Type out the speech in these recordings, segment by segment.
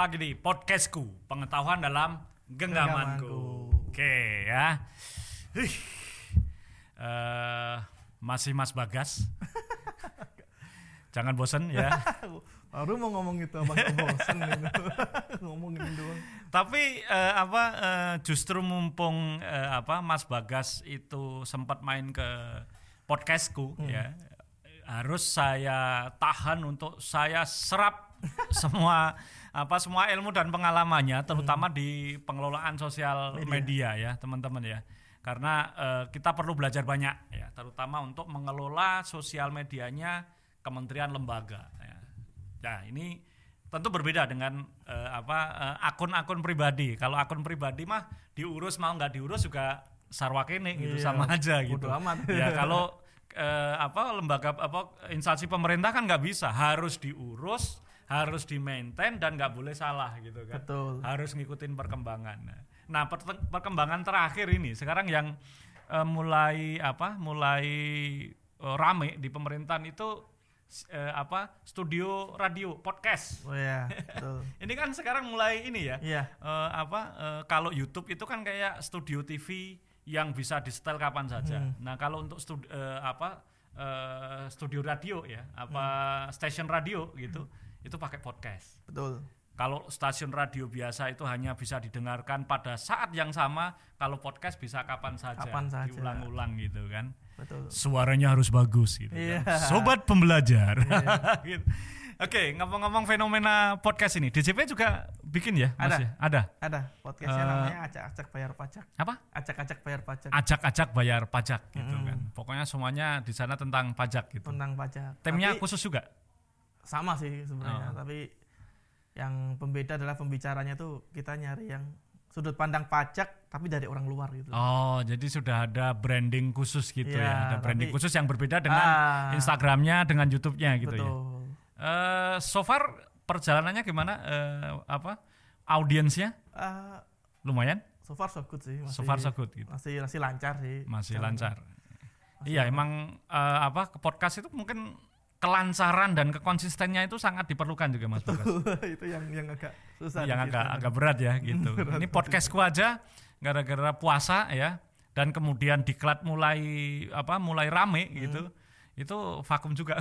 lagi di podcastku, pengetahuan dalam genggamanku. Genggamanku. Oke ya. Hih. Eh, masih Mas Bagas. Jangan bosen ya. Baru mau ngomong itu abang bosen gitu. ngomongin doang. Tapi eh, apa eh, justru mumpung eh, apa Mas Bagas itu sempat main ke podcastku ya harus saya tahan untuk saya serap semua apa semua ilmu dan pengalamannya terutama di pengelolaan sosial media, ya teman-teman ya karena eh, kita perlu belajar banyak ya terutama untuk mengelola sosial medianya kementerian lembaga ya. Nah ini tentu berbeda dengan eh, apa eh, akun-akun pribadi. Kalau akun pribadi mah diurus mau nggak diurus juga sarwakene gitu Iya, sama aja gitu. amat. Ya kalau eh, apa lembaga apa instansi pemerintah kan nggak bisa harus diurus harus di maintain dan nggak boleh salah gitu kan Betul. harus ngikutin perkembangan nah per- perkembangan terakhir ini sekarang yang eh, mulai apa mulai eh, rame di pemerintahan itu eh, apa studio radio podcast Oh ya, betul. ini kan sekarang mulai ini ya Iya. eh, apa eh, kalau YouTube itu kan kayak studio TV yang bisa di setel kapan saja. Hmm. Nah kalau untuk studi, eh, apa eh, studio radio ya apa Hmm. station radio gitu itu pakai podcast. Betul. Kalau stasiun radio biasa itu hanya bisa didengarkan pada saat yang sama, kalau podcast bisa kapan saja, Kapan saja. diulang-ulang gitu kan. Betul. Suaranya harus bagus gitu. Iya. Kan. Sobat pembelajar. Gitu. Oke, ngomong-ngomong fenomena podcast ini, DJP juga bikin ya, Mas Ada. ya? Ada. Ada podcastnya Eh, namanya acak-acak bayar pajak. Apa? Acak-acak bayar pajak Acak-acak bayar pajak gitu kan. Pokoknya semuanya di sana tentang pajak gitu. tentang pajak. Temnya Tapi khusus juga. Sama sih sebenarnya, Oh. tapi yang pembeda adalah pembicaranya tuh kita nyari yang sudut pandang pajak tapi dari orang luar gitu. Oh, jadi sudah ada branding khusus gitu Iya, ya. Ada branding tapi- khusus yang berbeda dengan Ah. Instagramnya, dengan YouTube-nya gitu ya. Betul. Eh, so far perjalanannya gimana? Eh, apa? Audiensnya Eh, lumayan? so far so good sih. Masih, So far so good gitu. Masih masih lancar sih. Masih Jalan. lancar. Iya, emang eh, apa? Podcast itu mungkin kelancaran dan kekonsistennya itu sangat diperlukan juga Mas Bagas. itu yang yang agak susah. yang agak kita. agak berat ya gitu. Ini podcastku aja gara-gara puasa ya dan kemudian diklat mulai apa mulai rame gitu. Itu vakum juga.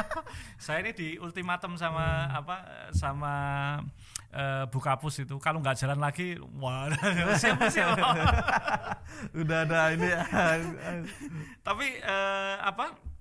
Saya ini di ultimatum sama apa sama eh, Bukapus itu kalau nggak jalan lagi wah siapa siapa. Udah ada ini. Tapi eh, apa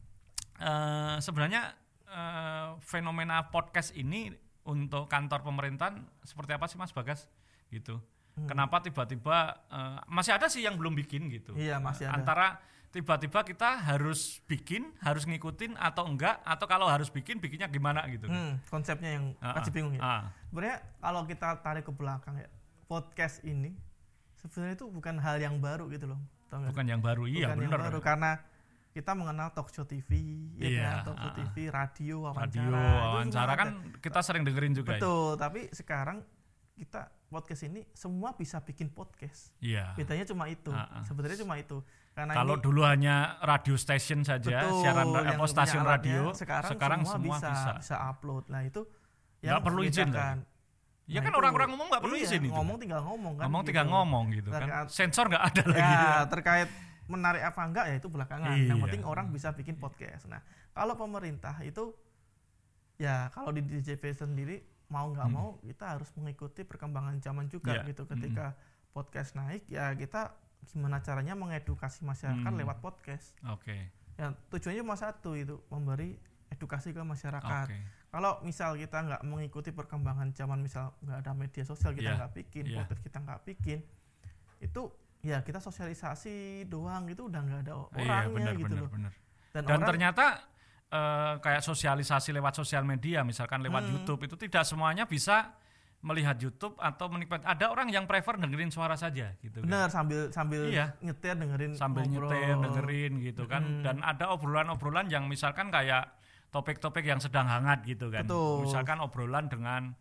eh, sebenarnya eh, fenomena podcast ini untuk kantor pemerintahan seperti apa sih Mas Bagas gitu? Hmm. Kenapa tiba-tiba eh, masih ada sih yang belum bikin gitu? Iya, masih ada. Antara tiba-tiba kita harus bikin, harus ngikutin atau enggak? Atau kalau harus bikin, bikinnya gimana gitu? Hmm, konsepnya yang Ah, masih bingung ya. ah. Sebenarnya kalau kita tarik ke belakang ya, podcast ini sebenarnya itu bukan hal yang baru gitu loh. Bukan yang baru, iya Bukan yang benar. baru karena kita mengenal talk show TV, ya Iya, kan? talk show ah. TV, radio, wawancara. Radio, semua wawancara ada. kan kita sering dengerin juga. ya? betul. Tapi sekarang kita podcast ini semua bisa bikin podcast. Iya. Bedanya cuma itu. Ah, ah. Sebenarnya cuma itu. Karena Kalau ini, dulu hanya radio station saja, betul, siaran ra- yang apa stasiun radio, sekarang, semua, bisa, bisa. bisa upload. Nah itu Nggak perlu izin membedakan. Ya Nah, kan orang-orang ngomong nggak perlu iya, izin itu. Ngomong tinggal ngomong kan. ngomong gitu. tinggal ngomong gitu kan. Sensor nggak ada lagi. Ya, terkait menarik apa enggak ya itu belakangan. Yang Iya. penting orang bisa bikin podcast. Nah, kalau pemerintah itu ya kalau di DJP sendiri mau nggak mau kita harus mengikuti perkembangan zaman juga Hmm. Iya. gitu. Ketika podcast naik ya kita gimana caranya mengedukasi masyarakat Hmm. lewat podcast. Oke. Ya tujuannya cuma satu itu memberi edukasi ke masyarakat. Oke. Kalau misal kita nggak mengikuti perkembangan zaman, misal nggak ada media sosial kita Iya, nggak bikin, iya. podcast kita nggak bikin, itu ya kita sosialisasi doang gitu udah nggak ada Iya orangnya benar gitu benar loh. benar. Dan, Dan orang ternyata eh, kayak sosialisasi lewat sosial media, misalkan lewat Hmm. YouTube itu tidak semuanya bisa melihat YouTube atau menikmati. Ada orang yang prefer dengerin suara saja gitu. kan. benar sambil sambil Iya. nyetir dengerin sambil ngobrol. nyetir dengerin gitu kan Hmm. dan ada obrolan-obrolan yang misalkan kayak topik-topik yang sedang hangat gitu kan Betul. misalkan obrolan dengan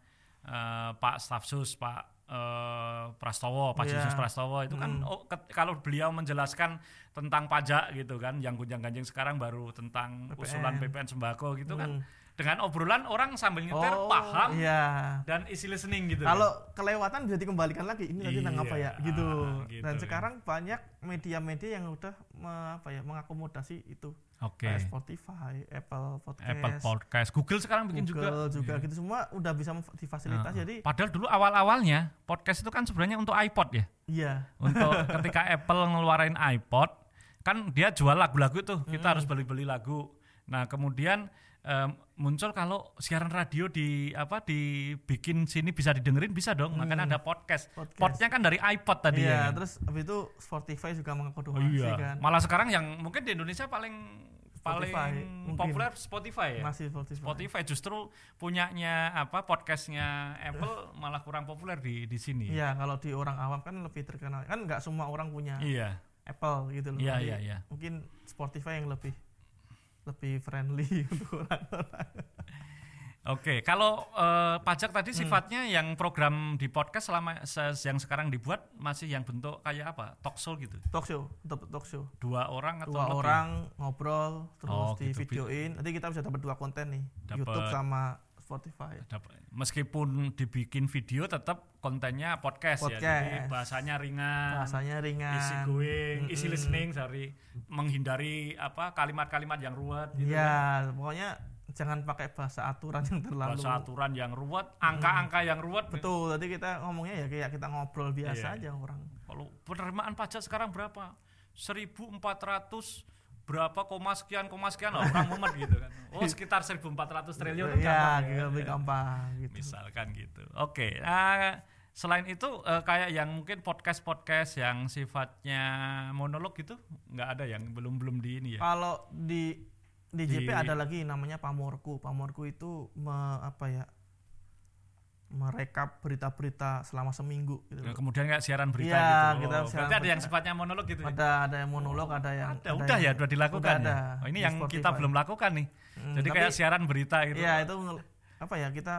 eh, Pak Stafsus Pak eh, Prastowo Pak Iya. Yesus Prastowo itu kan oh, ket- kalau beliau menjelaskan tentang pajak gitu kan yang gunjang ganjing sekarang baru tentang PPN. usulan PPN sembako gitu kan Hmm. Dengan obrolan orang sambil nyetir Oh, paham Iya. dan easy listening gitu. Kalau kelewatan bisa dikembalikan lagi. Ini tadi tentang apa Iya, ya? Gitu. ah, gitu Dan kan. sekarang banyak media-media yang udah me- apa ya mengakomodasi itu. Oke. Kayak Spotify, Apple Podcast, Apple Podcast, Google sekarang bikin Google juga. juga, Iya. gitu semua udah bisa mem- difasilitas. Nah, Jadi Padahal dulu awal-awalnya podcast itu kan sebenarnya untuk iPod ya. iya. Untuk ketika Apple ngeluarin iPod, kan dia jual lagu-lagu tuh. Kita Hmm. harus beli-beli lagu. Nah kemudian em, muncul kalau siaran radio di apa dibikin sini bisa didengerin bisa dong. Makanya ada podcast. Hmm. Podcast. Podnya kan dari iPod tadi Iya, ya. kan? terus habis itu Spotify juga Oh mengakomodasi iya. kan. Malah sekarang yang mungkin di Indonesia paling paling Spotify, mungkin. populer Spotify ya. Masih Spotify. Spotify justru punyanya apa podcastnya Apple malah kurang populer di di sini. Iya, kalau di orang awam kan lebih terkenal. Kan nggak semua orang punya Iya. Apple gitu loh. Iya iya iya. Mungkin Spotify yang lebih lebih friendly untuk orang-orang. Oke, kalau eh, pajak Hmm. tadi sifatnya yang program di podcast selama se- yang sekarang dibuat masih yang bentuk kayak apa? Talk show gitu. Talk show, tetap talk show. Dua orang atau Dua lebih? orang ngobrol terus Oh, di gitu. videoin. Nanti kita bisa dapat dua konten nih, Dapat. YouTube sama Spotify. Meskipun dibikin video tetap kontennya podcast, ya. Jadi Podcast. bahasanya ringan. Rasanya ringan. easy going, easy Mm-mm. listening, sorry. Menghindari apa kalimat-kalimat yang ruwet gitu. kan. Iya, pokoknya jangan pakai bahasa aturan yang terlalu Bahasa aturan yang ruwet, angka-angka yang ruwet. Betul, tadi kita ngomongnya ya kayak kita ngobrol biasa Iya. aja orang. Kalau penerimaan pajak sekarang berapa? 1400 berapa koma sekian koma sekian lah, orang mumet gitu kan. Oh, sekitar 1400 triliun Iya, gampang gitu, ya. lebih gampang gitu. Misalkan gitu. Oke. ah, selain itu eh, kayak yang mungkin podcast-podcast yang sifatnya monolog gitu nggak ada yang belum belum di ini ya. Kalau di di JP Di- ada lagi namanya Pamorku. Pamorku itu me- apa ya? Merekap berita-berita selama seminggu gitu. Nah, kemudian kayak siaran berita Iya, gitu. kita Oh, siaran berarti ada yang sifatnya monolog gitu. ya? Ada ada yang monolog, ada yang Ada, udah ya, yang- udah dilakukan udah ya. ada Oh, ini yang kita belum lakukan nih. Hmm, Jadi tapi- kayak siaran berita gitu. Iya, itu apa ya? Kita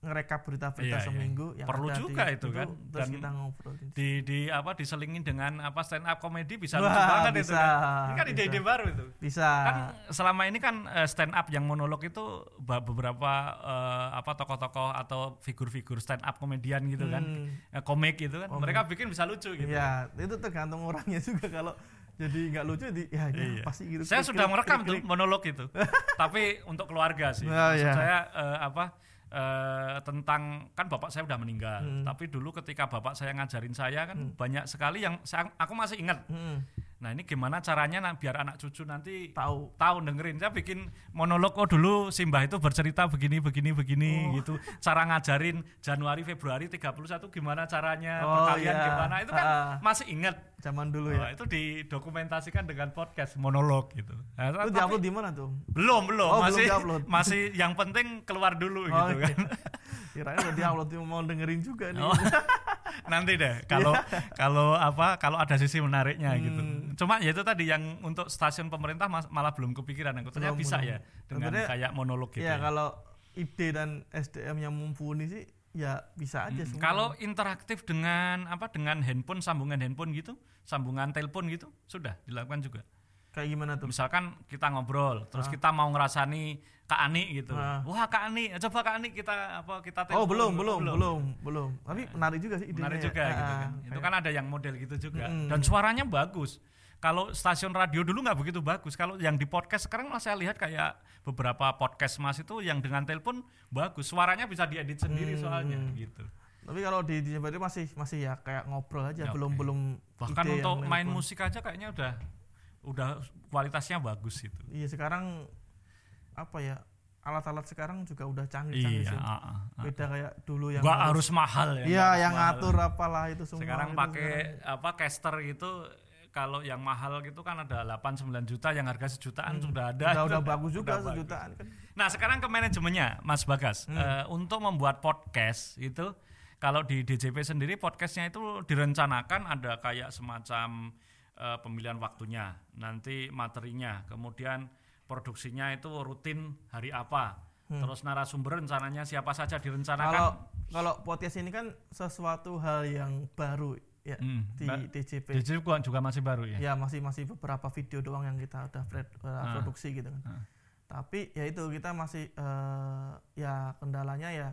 ngerekap berita-berita Iya, iya. seminggu yang Perlu ada juga di, itu kan. Terus Dan kita ngobrol. di di apa diselingin dengan apa stand up komedi bisa Wah, lucu banget itu bisa, kan. Ini kan ide-ide baru itu. Bisa. Kan selama ini kan eh, stand up yang monolog itu beberapa eh, apa tokoh-tokoh atau figur-figur stand up komedian gitu kan. Hmm, Eh, komik gitu kan. Komik. Mereka bikin bisa lucu gitu. Iya, itu tergantung orangnya juga kalau jadi nggak lucu di ya Iya. pasti gitu. Saya Klik, sudah merekam klik, tuh klik. monolog itu. Tapi untuk keluarga sih. Oh, Maksud iya. saya eh, apa eh, tentang kan bapak saya udah meninggal. Hmm. Tapi dulu ketika bapak saya ngajarin saya kan banyak sekali yang saya, aku masih ingat. Hmm, Nah, ini gimana caranya nah, biar anak cucu nanti tahu. tahu dengerin saya bikin monolog oh dulu Simbah itu bercerita begini begini begini Oh. gitu cara ngajarin Januari Februari 31 gimana caranya Oh, perkalian iya. gimana itu kan Ah. masih ingat Zaman dulu Oh, ya. itu didokumentasikan dengan podcast monolog gitu Nah, Itu diupload di mana tuh? belum belum Oh, belum masih diupload. masih yang penting keluar dulu Oh, gitu kan Kirain udah diupload mau dengerin juga nih. Oh, nanti deh kalau kalau apa kalau ada sisi menariknya Hmm. gitu cuma ya itu tadi yang untuk stasiun pemerintah malah belum kepikiran aku ternyata Belum, bisa belum. ya dengan Sebenarnya, kayak monolog gitu ya ya. kalau ide dan SDM yang mumpuni sih ya bisa aja Hmm. Kalau interaktif dengan apa dengan handphone sambungan handphone gitu, sambungan telepon gitu sudah dilakukan juga. kayak gimana tuh? Misalkan kita ngobrol, terus kita mau ngerasani Kak Ani gitu. Ah. Wah Kak Ani, coba Kak Ani kita apa kita telepon. Oh, belum, belum, belum, belum. Tapi menarik juga sih idenya. Menarik juga ya. gitu Ah, kan. Itu kayak- kan ada yang model gitu juga. Mm-mm. Dan suaranya bagus. Kalau stasiun radio dulu nggak begitu bagus. Kalau yang di podcast sekarang mas saya lihat kayak beberapa podcast mas itu yang dengan telepon bagus. Suaranya bisa diedit sendiri Hmm. soalnya gitu. Tapi kalau di di itu masih masih ya kayak ngobrol aja, Ya, belum oke. belum Bahkan untuk main nelpon. musik aja kayaknya udah udah kualitasnya bagus itu. Iya sekarang apa ya alat-alat sekarang juga udah canggih-canggih Iya, sih. ah, ah. Beda kayak dulu yang Nggak harus mahal ya. Iya, harus yang mahal. ngatur apalah itu semua. Sekarang pakai apa caster gitu kalau yang mahal gitu kan ada 8 9 juta yang harga sejutaan sudah ada. Hmm. udah, bagus juga udah bagus. sejutaan kan. Nah, sekarang ke manajemennya Mas Bagas. Hmm. Eh, untuk membuat podcast itu kalau di DJP sendiri podcastnya itu direncanakan ada kayak semacam eh, pemilihan waktunya, nanti materinya, kemudian produksinya itu rutin hari apa, terus narasumber rencananya siapa saja direncanakan. Hmm. Kalau kalau podcast ini kan sesuatu hal yang baru ya Hmm, di Mbak, DJP. DJP juga masih baru ya. Ya masih masih beberapa video doang yang kita udah pre- uh, Ah. produksi gitu kan. Ah. tapi ya itu kita masih eh, ya kendalanya ya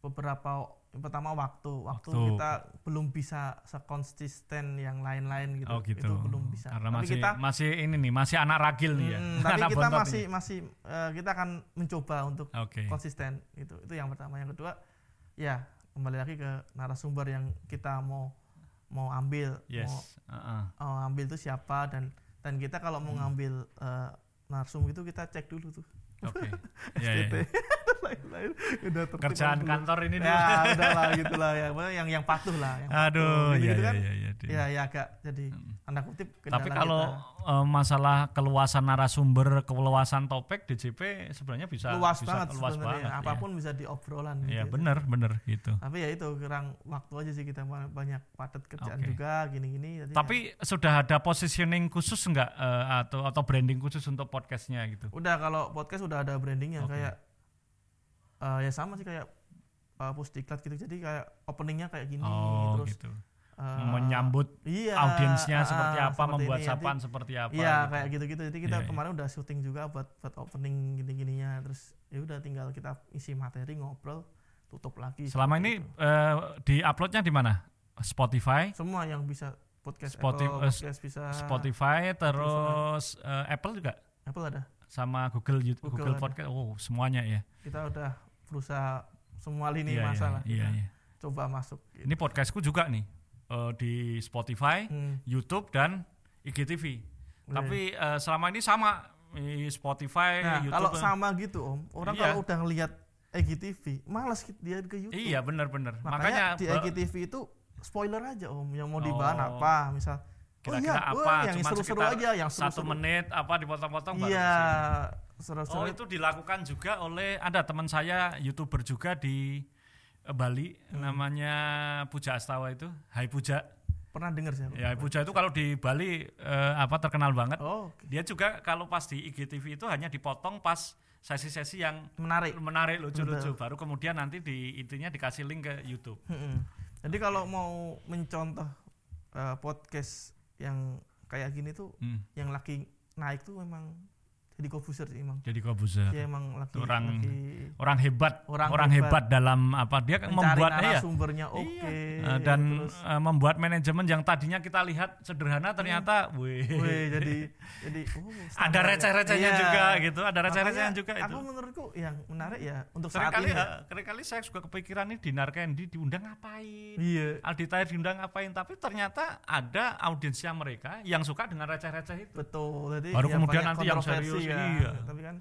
beberapa pertama waktu waktu, Waktu. kita belum bisa sekonsisten yang lain-lain gitu. Oh gitu. itu belum bisa Karena tapi masih kita masih ini nih, masih anak ragil nih ya. Hmm, tapi anak kita masih nih. masih eh, kita akan mencoba untuk Oke. konsisten itu itu yang pertama yang kedua ya kembali lagi ke narasumber yang kita mau mau ambil mau Yes. Heeh. oh, ambil itu siapa dan dan kita kalau mau Hmm. ngambil eh, narsum itu kita cek dulu tuh Oke. Ya, ya. SPT lain-lain udah tertib Kerjaan dulu. kantor ini dulu. ya udah lah gitu lah ya yang yang patuh lah yang Aduh, patuh. iya Gitu-gitu iya kan, iya iya. Din. ya ya agak jadi Mm. Tanda kutip Tapi kalau kita. eh, masalah keluasan narasumber, keluasan topik DJP sebenarnya bisa luas bisa banget luas sebenarnya banget. ya. apa pun bisa diobrolan Iya, gitu. bener bener gitu. tapi ya itu kurang waktu aja sih kita ba- banyak padat kerjaan Oke. juga gini-gini Tapi sudah ada positioning khusus enggak eh, atau atau branding khusus untuk podcastnya gitu? ya udah kalau podcast udah ada brandingnya Oke. kayak eh, ya sama sih kayak uh, pusdiklat gitu jadi kayak openingnya kayak gini Oh terus gitu. Eh, Menyambut iya, audiensnya ah, seperti apa, seperti membuat ini. Nanti- sapaan seperti apa. Iya gitu. kayak gitu-gitu. Jadi kita Iya, iya. kemarin udah syuting juga buat buat opening gini-gininya. Terus ya udah tinggal kita isi materi ngobrol, tutup lagi. Selama ini eh, di uploadnya di mana? Spotify, semua yang bisa podcast Spotify- Apple, eh, podcast bisa Spotify, terus eh, Apple juga Apple ada. sama Google YouTube, Google Google, ada. Podcast. Oh, semuanya ya. Kita udah berusaha semua lini Iya, iya, masalah. iya, iya. Coba masuk. gitu. Ini podcastku juga nih eh, di Spotify, Hmm, YouTube dan IGTV. iya. Tapi eh, selama ini sama di Spotify, nah, YouTube. kalau sama gitu Om, orang Iya. kalau udah ngelihat IGTV, malas dia ke YouTube. Iya benar-benar. Makanya, Makanya, di IGTV itu spoiler aja Om, yang mau dibahan Oh. apa, misal kira-kira oh iya, apa? wah, yang Cuma seru-seru sekitar aja, yang satu seru-seru. menit apa dipotong-potong baru Iya, seru-seru. Oh itu dilakukan juga oleh ada teman saya youtuber juga di Bali Hmm. namanya Puja Astawa itu Hai Puja Pernah dengar sih ya Hai Puja itu kalau di Bali eh, apa terkenal banget Oh, oke. dia juga kalau pas di IGTV itu hanya dipotong pas sesi-sesi yang menarik. menarik lucu-lucu baru kemudian nanti di intinya dikasih link ke YouTube Mm-mm. Jadi kalau mau mencontoh eh, podcast yang kayak gini tuh, Hmm, yang lagi naik tuh memang jadi Kobuser sih emang. jadi Kobuzer Dia emang lagi Orang lagi orang hebat Orang orang, hebat. hebat. dalam apa dia mencari membuat ya narasumbernya oke. Eh, dan terus, eh, membuat manajemen yang tadinya kita lihat sederhana ternyata wih, wih, jadi jadi oh, ada ya. receh-recehnya Iya. juga gitu ada receh-recehnya juga Aku itu menurutku yang menarik ya untuk saat ini. ya. eh, sering kali saya juga kepikiran nih di Narkendi diundang ngapain Iya. Aldi Tahir diundang ngapain tapi ternyata ada audiensnya mereka yang suka dengan receh-receh itu Betul. Jadi Baru ya kemudian nanti yang serius, kan. iya. Tapi kan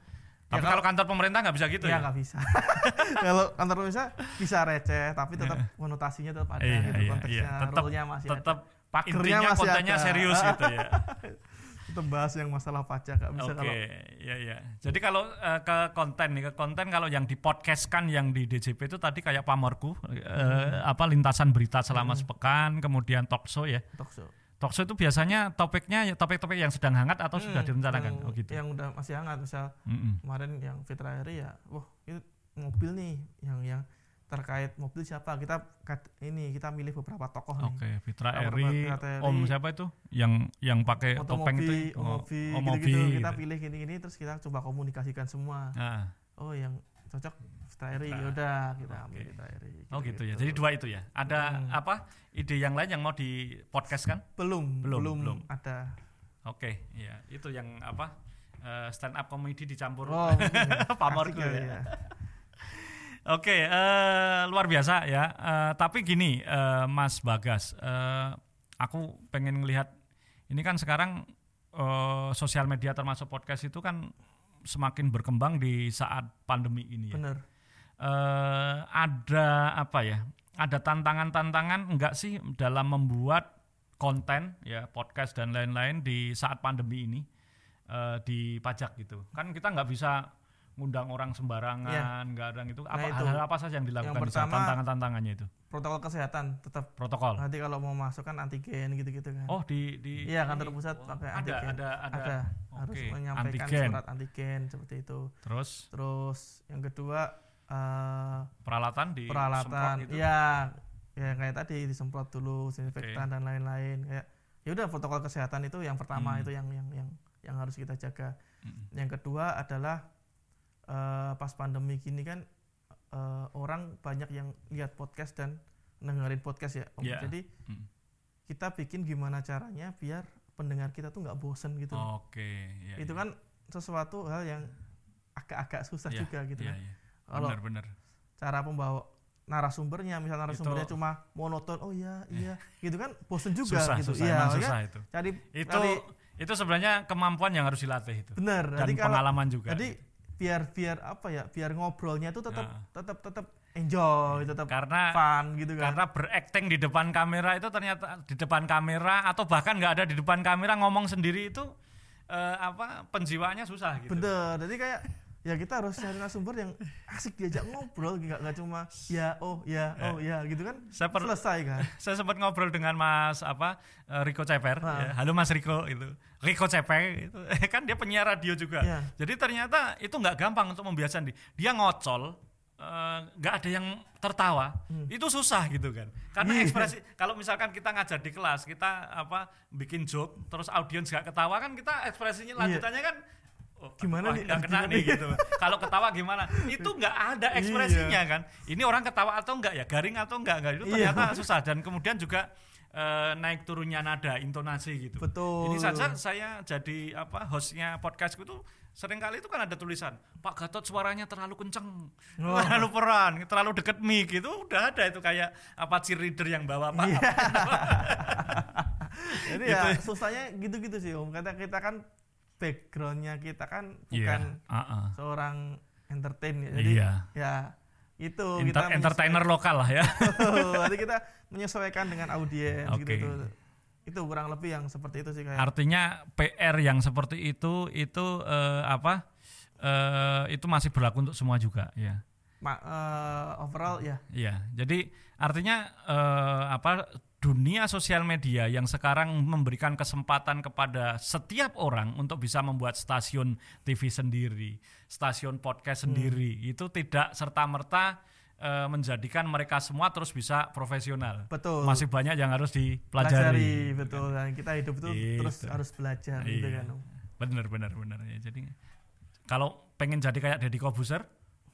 tapi ya kalau kantor pemerintah nggak bisa gitu ya ya, nggak bisa. kalau kantor bisa bisa receh, tapi tetap konotasinya tetap ada Iya, gitu iya, konteksnya, iya. Tetap- role-nya masih ada. tetap Pagernya intinya masih kontennya ada. serius gitu ya Tetap bahas yang masalah pajak nggak bisa Oke, kalau ya ya. Jadi kalau eh, ke konten nih, ke konten kalau yang di podcast kan yang di DJP itu tadi kayak pamorku eh, Hmm. apa lintasan berita selama sepekan, kemudian talk show ya. talk show. Talk show itu biasanya topiknya ya topik-topik yang sedang hangat atau sudah Hmm, direncanakan. yang, Oh gitu. Yang udah masih hangat misal Mm-mm. kemarin yang Fitra Eri ya, wah itu mobil nih yang yang terkait mobil siapa kita ini kita milih beberapa tokoh nih. Oke, Eri, Fitra Eri, Om siapa itu? Yang yang pakai topeng itu? Otomobi, Oh, Omobi, oh, gitu-gitu. Mobi, Kita gitu. pilih gini-gini terus kita coba komunikasikan semua. Ah, Oh, yang cocok Eri, Fitra. yaudah kita ambil Oke. Fitra Eri. oh gitu ya. Jadi dua itu ya. Ada Hmm. apa? Ide yang lain yang mau di podcast kan? belum, Belum, belum, belum. ada. Oke, ya. Itu yang apa? eh, stand up comedy dicampur Oh, ya. pamor kali ya. Oke, eh, luar biasa ya. Eh, tapi gini, eh, Mas Bagas, eh, aku pengen ngelihat ini kan sekarang eh, sosial media termasuk podcast itu kan semakin berkembang di saat pandemi ini ya. Bener. Eh, ada apa ya? Ada tantangan-tantangan enggak sih dalam membuat konten ya podcast dan lain-lain di saat pandemi ini eh, di pajak gitu. Kan kita nggak bisa ngundang orang sembarangan, nggak ada gitu. Apa Nah, itu. hal apa saja yang dilakukan di saat pertama- tantangan-tantangangannya itu? Protokol kesehatan tetap Protokol. nanti kalau mau masuk kan antigen gitu-gitu kan. Oh, di di Iya, kantor pusat Oh, pakai ada, antigen. ada ada ada harus Oke, menyampaikan antigen. surat antigen seperti itu. Terus Terus yang kedua eh, peralatan di peralatan gitu. ya ya kayak tadi disemprot dulu disinfektan dan lain-lain kayak ya udah protokol kesehatan itu yang pertama Hmm. itu yang yang yang yang harus kita jaga. Mm. Yang kedua adalah eh, pas pandemi gini kan eh, orang banyak yang lihat podcast dan dengerin podcast ya. Om. Iya. Jadi Mm. kita bikin gimana caranya biar pendengar kita tuh nggak bosen gitu. Oke, ya, itu ya. kan sesuatu hal yang agak-agak susah Iya, juga gitu Iya, kan. iya. Kalau Benar, benar. cara pembawa narasumbernya, misal narasumbernya Itu- cuma monoton, oh iya iya, gitu kan bosen juga Susah, gitu. susah, Iya, makanya susah itu. cari Itu cari itu sebenarnya kemampuan yang harus dilatih itu. bener. Dan Jadi kalau pengalaman juga. jadi biar biar apa ya, biar ngobrolnya tuh tetap Ya. tetap tetap enjoy, tetap karena fun gitu kan. karena berakting di depan kamera itu ternyata di depan kamera atau bahkan nggak ada di depan kamera ngomong sendiri itu eh, apa penjiwaannya susah gitu. Bener. Jadi kayak ya kita harus cari narasumber yang asik diajak ngobrol, nggak nggak cuma ya oh ya oh ya gitu kan. Saya per- Selesai kan. saya sempat ngobrol dengan Mas apa eh, Riko Ceper ya. halo Mas Riko itu Riko Ceper itu kan dia penyiar radio juga Iya. jadi ternyata itu nggak gampang untuk membiasakan di- dia ngocol eh, nggak ada yang tertawa itu susah gitu kan karena Hmm. Iya. ekspresi kalau misalkan kita ngajar di kelas kita apa bikin joke terus audiens nggak ketawa kan kita ekspresinya Iya. lanjutannya kan oh, Gimana nih? nggak kena Gimana nih gitu kalau ketawa gimana itu nggak ada ekspresinya kan ini orang ketawa atau enggak ya garing atau enggak enggak itu Iya. ternyata susah dan kemudian juga eh, naik turunnya nada intonasi gitu Betul. ini saja saya jadi apa hostnya podcastku itu sering kali itu kan ada tulisan Pak Gatot suaranya terlalu kenceng Oh. terlalu peran terlalu deket mic itu udah ada itu kayak apa cheerleader yang bawa Pak Iya. Jadi ya Gitu. susahnya gitu-gitu sih Om. Kata kita kan backgroundnya kita kan Iya, bukan uh-uh. seorang entertain ya. Jadi Iya. ya itu Enter- entertainer lokal lah ya Jadi kita menyesuaikan dengan audiens Oke. gitu. Itu kurang lebih yang seperti itu sih kayak. Artinya PR yang seperti itu itu eh, apa? eh, itu masih berlaku untuk semua juga, ya. Ma- eh, overall ya Iya. Jadi artinya eh, apa? Dunia sosial media yang sekarang memberikan kesempatan kepada setiap orang untuk bisa membuat stasiun TV sendiri, stasiun podcast sendiri, itu tidak serta merta menjadikan mereka semua terus bisa profesional. betul. Masih banyak yang harus pelajari dipelajari. betul dan kita hidup itu Gitu. terus harus belajar gitu Iya. kan. Om. Bener bener bener ya. Jadi kalau pengen jadi kayak Deddy Kobuser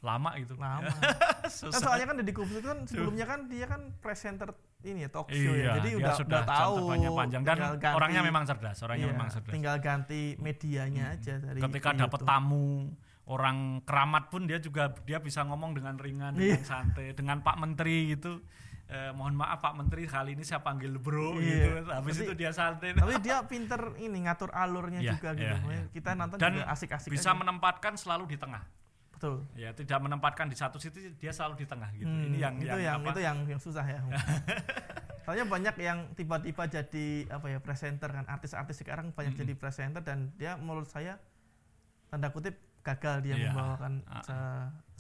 lama gitu. Lama. Susah. Kan soalnya kan Deddy Corbuzier itu kan sebelumnya kan dia kan presenter ini ya talk show iya, ya. Jadi udah sudah udah tahu panjang dan ganti- orangnya memang cerdas, orangnya iya, memang cerdas. Tinggal ganti medianya aja dari Ketika dapat tamu orang keramat pun dia juga dia bisa ngomong dengan ringan, Iya. dengan santai, dengan Pak Menteri gitu. Eh, mohon maaf Pak Menteri kali ini saya panggil bro Iya. gitu. Habis Tapi- itu dia santai. Tapi dia pinter ini ngatur alurnya Iya, juga gitu. iya, iya. Kita nonton Dan juga asik-asik bisa aja. menempatkan selalu di tengah. Betul. Ya, tidak menempatkan di satu situ dia selalu di tengah gitu. Hmm, ini yang itu yang, apa? itu yang yang susah ya. Soalnya banyak yang tiba-tiba jadi apa ya presenter kan artis-artis sekarang banyak Mm-mm. jadi presenter dan dia menurut saya tanda kutip gagal dia Iya. membawakan Ah. se,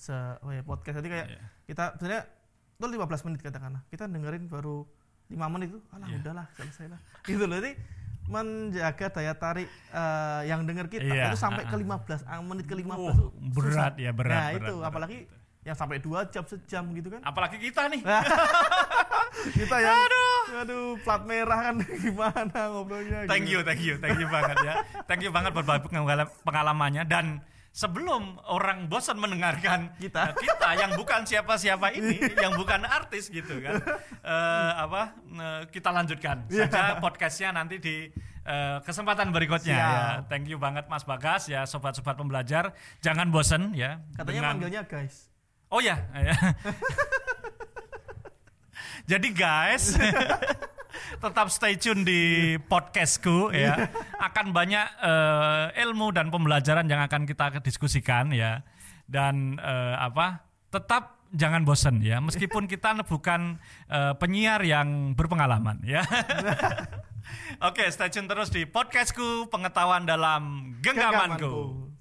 se oh ya, podcast. Jadi kayak Iya. kita sebenarnya itu 15 menit katakanlah. Kita dengerin baru 5 menit itu, alah Iya. udahlah selesai lah. gitu loh. Jadi menjaga daya tarik eh, yang denger kita Iya, itu sampai ah, ke ah. 15 ah, menit ke 15 Uh, tuh berat susah. ya berat. Nah, berat, itu berat. apalagi yang sampai dua jam sejam gitu kan. apalagi kita nih. kita yang aduh. plat merah kan gimana ngobrolnya Thank gitu. you, thank you, thank you banget ya. Thank you banget buat pengala- pengalamannya dan sebelum orang bosan mendengarkan Kita. eh, kita yang bukan siapa-siapa ini, yang bukan artis gitu kan, eh, apa eh, kita lanjutkan Iya. saja podcastnya nanti di eh, kesempatan berikutnya Siap. ya. Thank you banget Mas Bagas ya, sobat-sobat pembelajar, jangan bosan ya. katanya dengan- manggilnya guys Oh ya. Jadi guys, tetap stay tune di podcastku ya. Akan banyak eh, ilmu dan pembelajaran yang akan kita diskusikan ya. Dan eh, apa? Tetap jangan bosan ya. Meskipun kita bukan eh, penyiar yang berpengalaman ya. Oke, stay tune terus di podcastku pengetahuan dalam genggamanku. Genggamanku.